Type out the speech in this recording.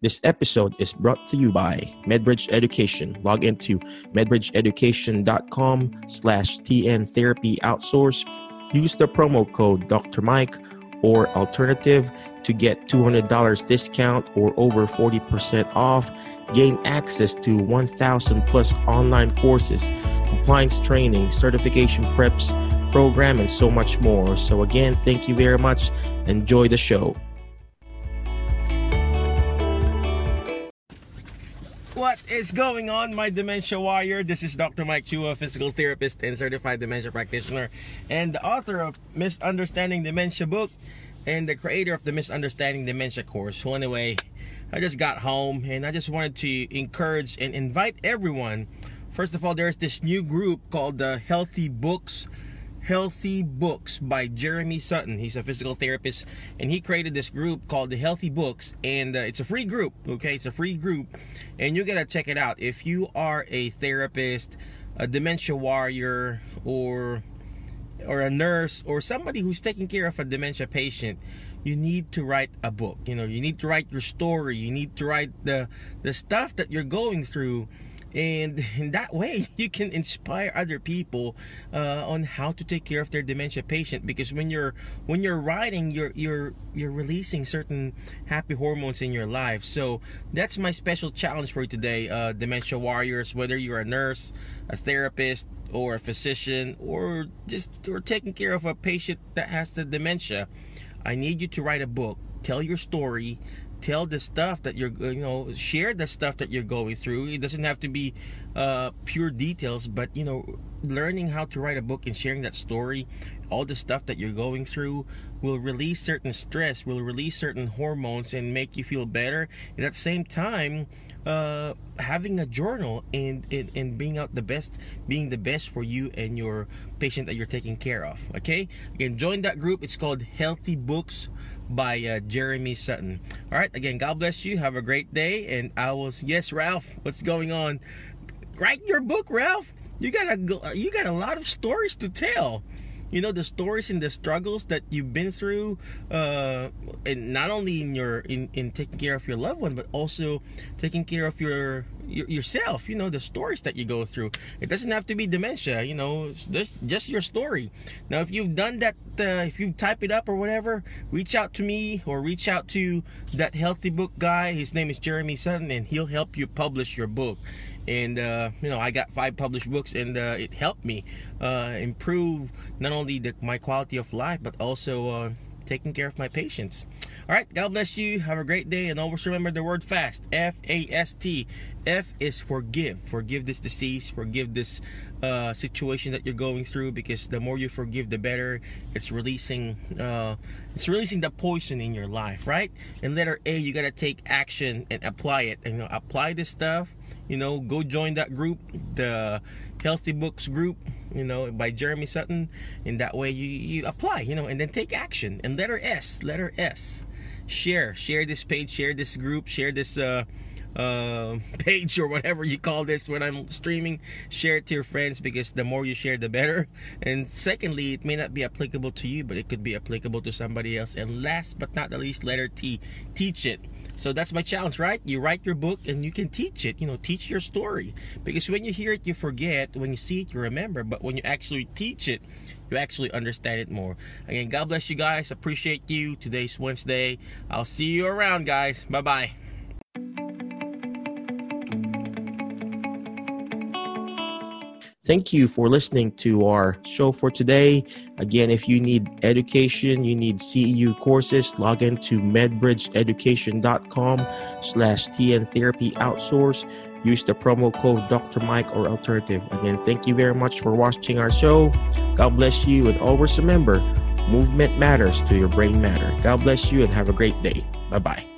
This episode is brought to you by MedBridge Education. Log into medbridgeeducation.com slash TN Therapy Outsource. Use the promo code Dr. Mike or alternative to get $200 discount or over 40% off. Gain access to 1,000 plus online courses, compliance training, certification preps, program, and so much more. So, again, thank you very much. Enjoy the show. What is going on, my dementia warrior? This is Dr. Mike Chua, physical therapist and certified dementia practitioner, and the author of Misunderstanding Dementia book and the creator of the Misunderstanding Dementia course. So, anyway, I just got home and I just wanted to encourage and invite everyone. First of all, there's this new group called the Healthy Books Healthy Books by Jeremy Sutton. He's a physical therapist and he created this group called the Healthy Books and uh, it's a free group, okay? It's a free group and you got to check it out. If you are a therapist, a dementia warrior or or a nurse or somebody who's taking care of a dementia patient, you need to write a book. You know, you need to write your story. You need to write the the stuff that you're going through and in that way you can inspire other people uh, on how to take care of their dementia patient. Because when you're when you're writing you're you're you're releasing certain happy hormones in your life. So that's my special challenge for you today uh, dementia warriors whether you're a nurse a therapist or a physician or just or taking care of a patient that has the dementia i need you to write a book tell your story tell the stuff that you're you know share the stuff that you're going through. It doesn't have to be uh, pure details but you know learning how to write a book and sharing that story all the stuff that you're going through will release certain stress will release certain hormones and make you feel better and at the same time uh, having a journal and, and and being out the best being the best for you and your patient that you're taking care of okay again join that group it's called healthy books by uh, Jeremy Sutton. All right, again, God bless you. Have a great day. And I was, yes, Ralph, what's going on? Write your book, Ralph. You got a, you got a lot of stories to tell. You know the stories and the struggles that you've been through uh and not only in your in in taking care of your loved one but also taking care of your, your yourself you know the stories that you go through. It doesn't have to be dementia you know it's just just your story. Now if you've done that uh, if you type it up or whatever reach out to me or reach out to that healthy book guy. His name is jeremy sutton and he'll help you publish your book and uh, you know I got five published books and uh, it helped me uh, improve not only the, my quality of life but also uh, taking care of my patients. All right God bless you. Have a great day. And always remember the word fast. F-A-S-T F is forgive. Forgive this disease. Forgive this uh, situation that you're going through because the more you forgive the better it's releasing uh, it's releasing the poison in your life right? And letter A you got to take action and apply it. And you know apply this stuff you know go join that group the healthy books group you know by jeremy sutton. And that way you you apply you know and then take action. And letter s letter s. Share share this page share this group share this uh uh, page or whatever you call this when I'm streaming, share it to your friends because the more you share, the better. And secondly, it may not be applicable to you, but it could be applicable to somebody else. And last but not the least, letter T, teach it. So that's my challenge, right? You write your book and you can teach it, you know, teach your story. Because when you hear it, you forget. When you see it, you remember. But when you actually teach it, you actually understand it more. Again, God bless you guys. Appreciate you. Today's Wednesday. I'll see you around, guys. Bye bye. Thank you for listening to our show for today. Again, if you need education, you need CEU courses, log into medbridgeeducation.com slash TN Therapy Outsource. Use the promo code Dr. Mike or alternative. Again, thank you very much for watching our show. God bless you. And always remember, movement matters to your brain matter. God bless you and have a great day. Bye bye.